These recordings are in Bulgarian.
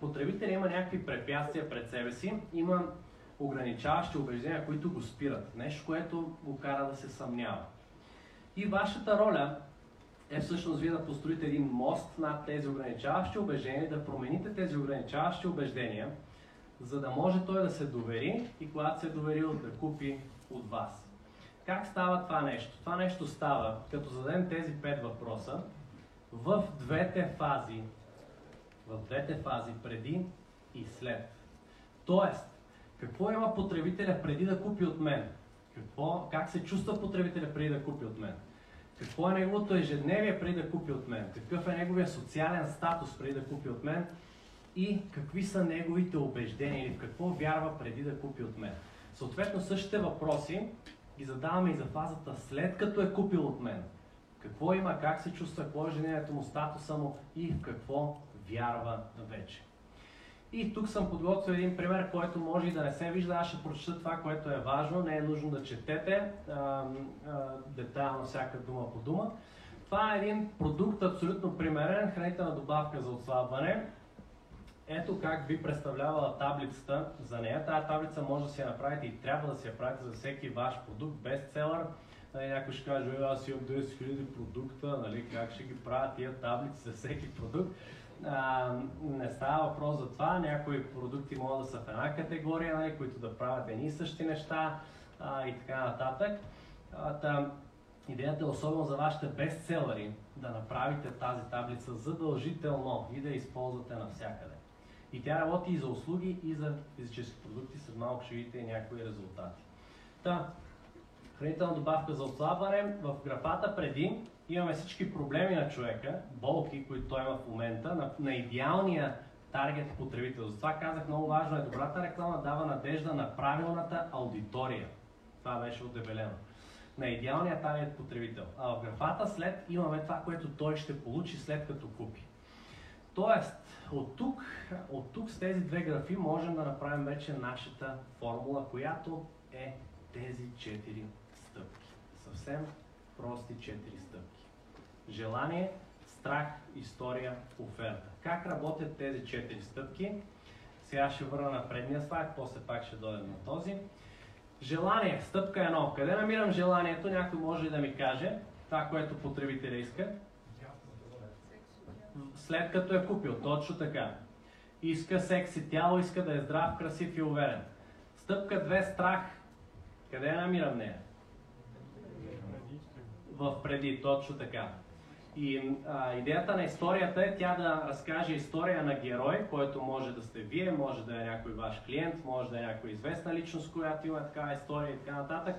потребителя има някакви препятствия пред себе си, има ограничаващи убеждения, които го спират. Нещо, което го кара да се съмнява. И вашата роля е всъщност вие да построите един мост над тези ограничаващи убеждения, да промените тези ограничаващи убеждения, за да може той да се довери и когато се е доверил да купи от вас. Как става това нещо? Това нещо става, като зададем тези пет въпроса, в двете фази. В двете фази, преди и след. Тоест, какво има потребителя преди да купи от мен? Какво, как се чувства потребителя преди да купи от мен? Какво е неговото ежедневие преди да купи от мен? Какъв е неговия социален статус преди да купи от мен? И какви са неговите убеждения или в какво вярва преди да купи от мен? Съответно, същите въпроси ги задаваме и за фазата след като е купил от мен. Какво има, как се чувства, какво е ежедневието му, статуса му и в какво вярва вече. И тук съм подготвил един пример, който може и да не се вижда. Аз ще прочета това, което е важно. Не е нужно да четете детайлно всяка дума по дума. Това е един продукт абсолютно примерен, хранителна добавка за отслабване. Ето как би представлявала таблицата за нея. Тая таблица може да си я направите и трябва да си я правите за всеки ваш продукт, бестселър. Нали, някой ще каже, аз имам 10 000 продукта, нали, как ще ги правя тия таблици за всеки продукт не става въпрос за това. Някои продукти могат да са в една категория, нали, които да правят едни и същи неща а, и така нататък. А, та, идеята е особено за вашите бестселери да направите тази таблица задължително и да я използвате навсякъде. И тя работи и за услуги, и за физически продукти. След малко ще видите някои резултати. Та, хранителна добавка за отслабване. В графата преди имаме всички проблеми на човека, болки, които той има в момента, на, на идеалния таргет потребител. Затова казах, много важно е добрата реклама дава надежда на правилната аудитория. Това беше отдебелено. На идеалния таргет потребител. А в графата след имаме това, което той ще получи след като купи. Тоест, от тук, от тук с тези две графи можем да направим вече нашата формула, която е тези четири стъпки. Съвсем прости четири стъпки. Желание, страх, история, оферта. Как работят тези четири стъпки? Сега ще върна на предния слайд, после пак ще дойдем на този. Желание, стъпка едно. Къде намирам желанието? Някой може да ми каже това, което потребителя иска. След като е купил, точно така. Иска секси тяло, иска да е здрав, красив и уверен. Стъпка 2, страх. Къде я намирам нея? В преди, точно така. И а, идеята на историята е тя да разкаже история на герой, който може да сте вие, може да е някой ваш клиент, може да е някой известна личност, която има такава история и така нататък,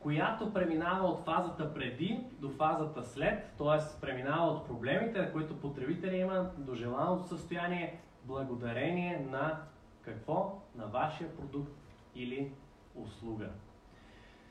която преминава от фазата преди до фазата след, т.е. преминава от проблемите, които потребителя има, до желаното състояние, благодарение на какво? На вашия продукт или услуга.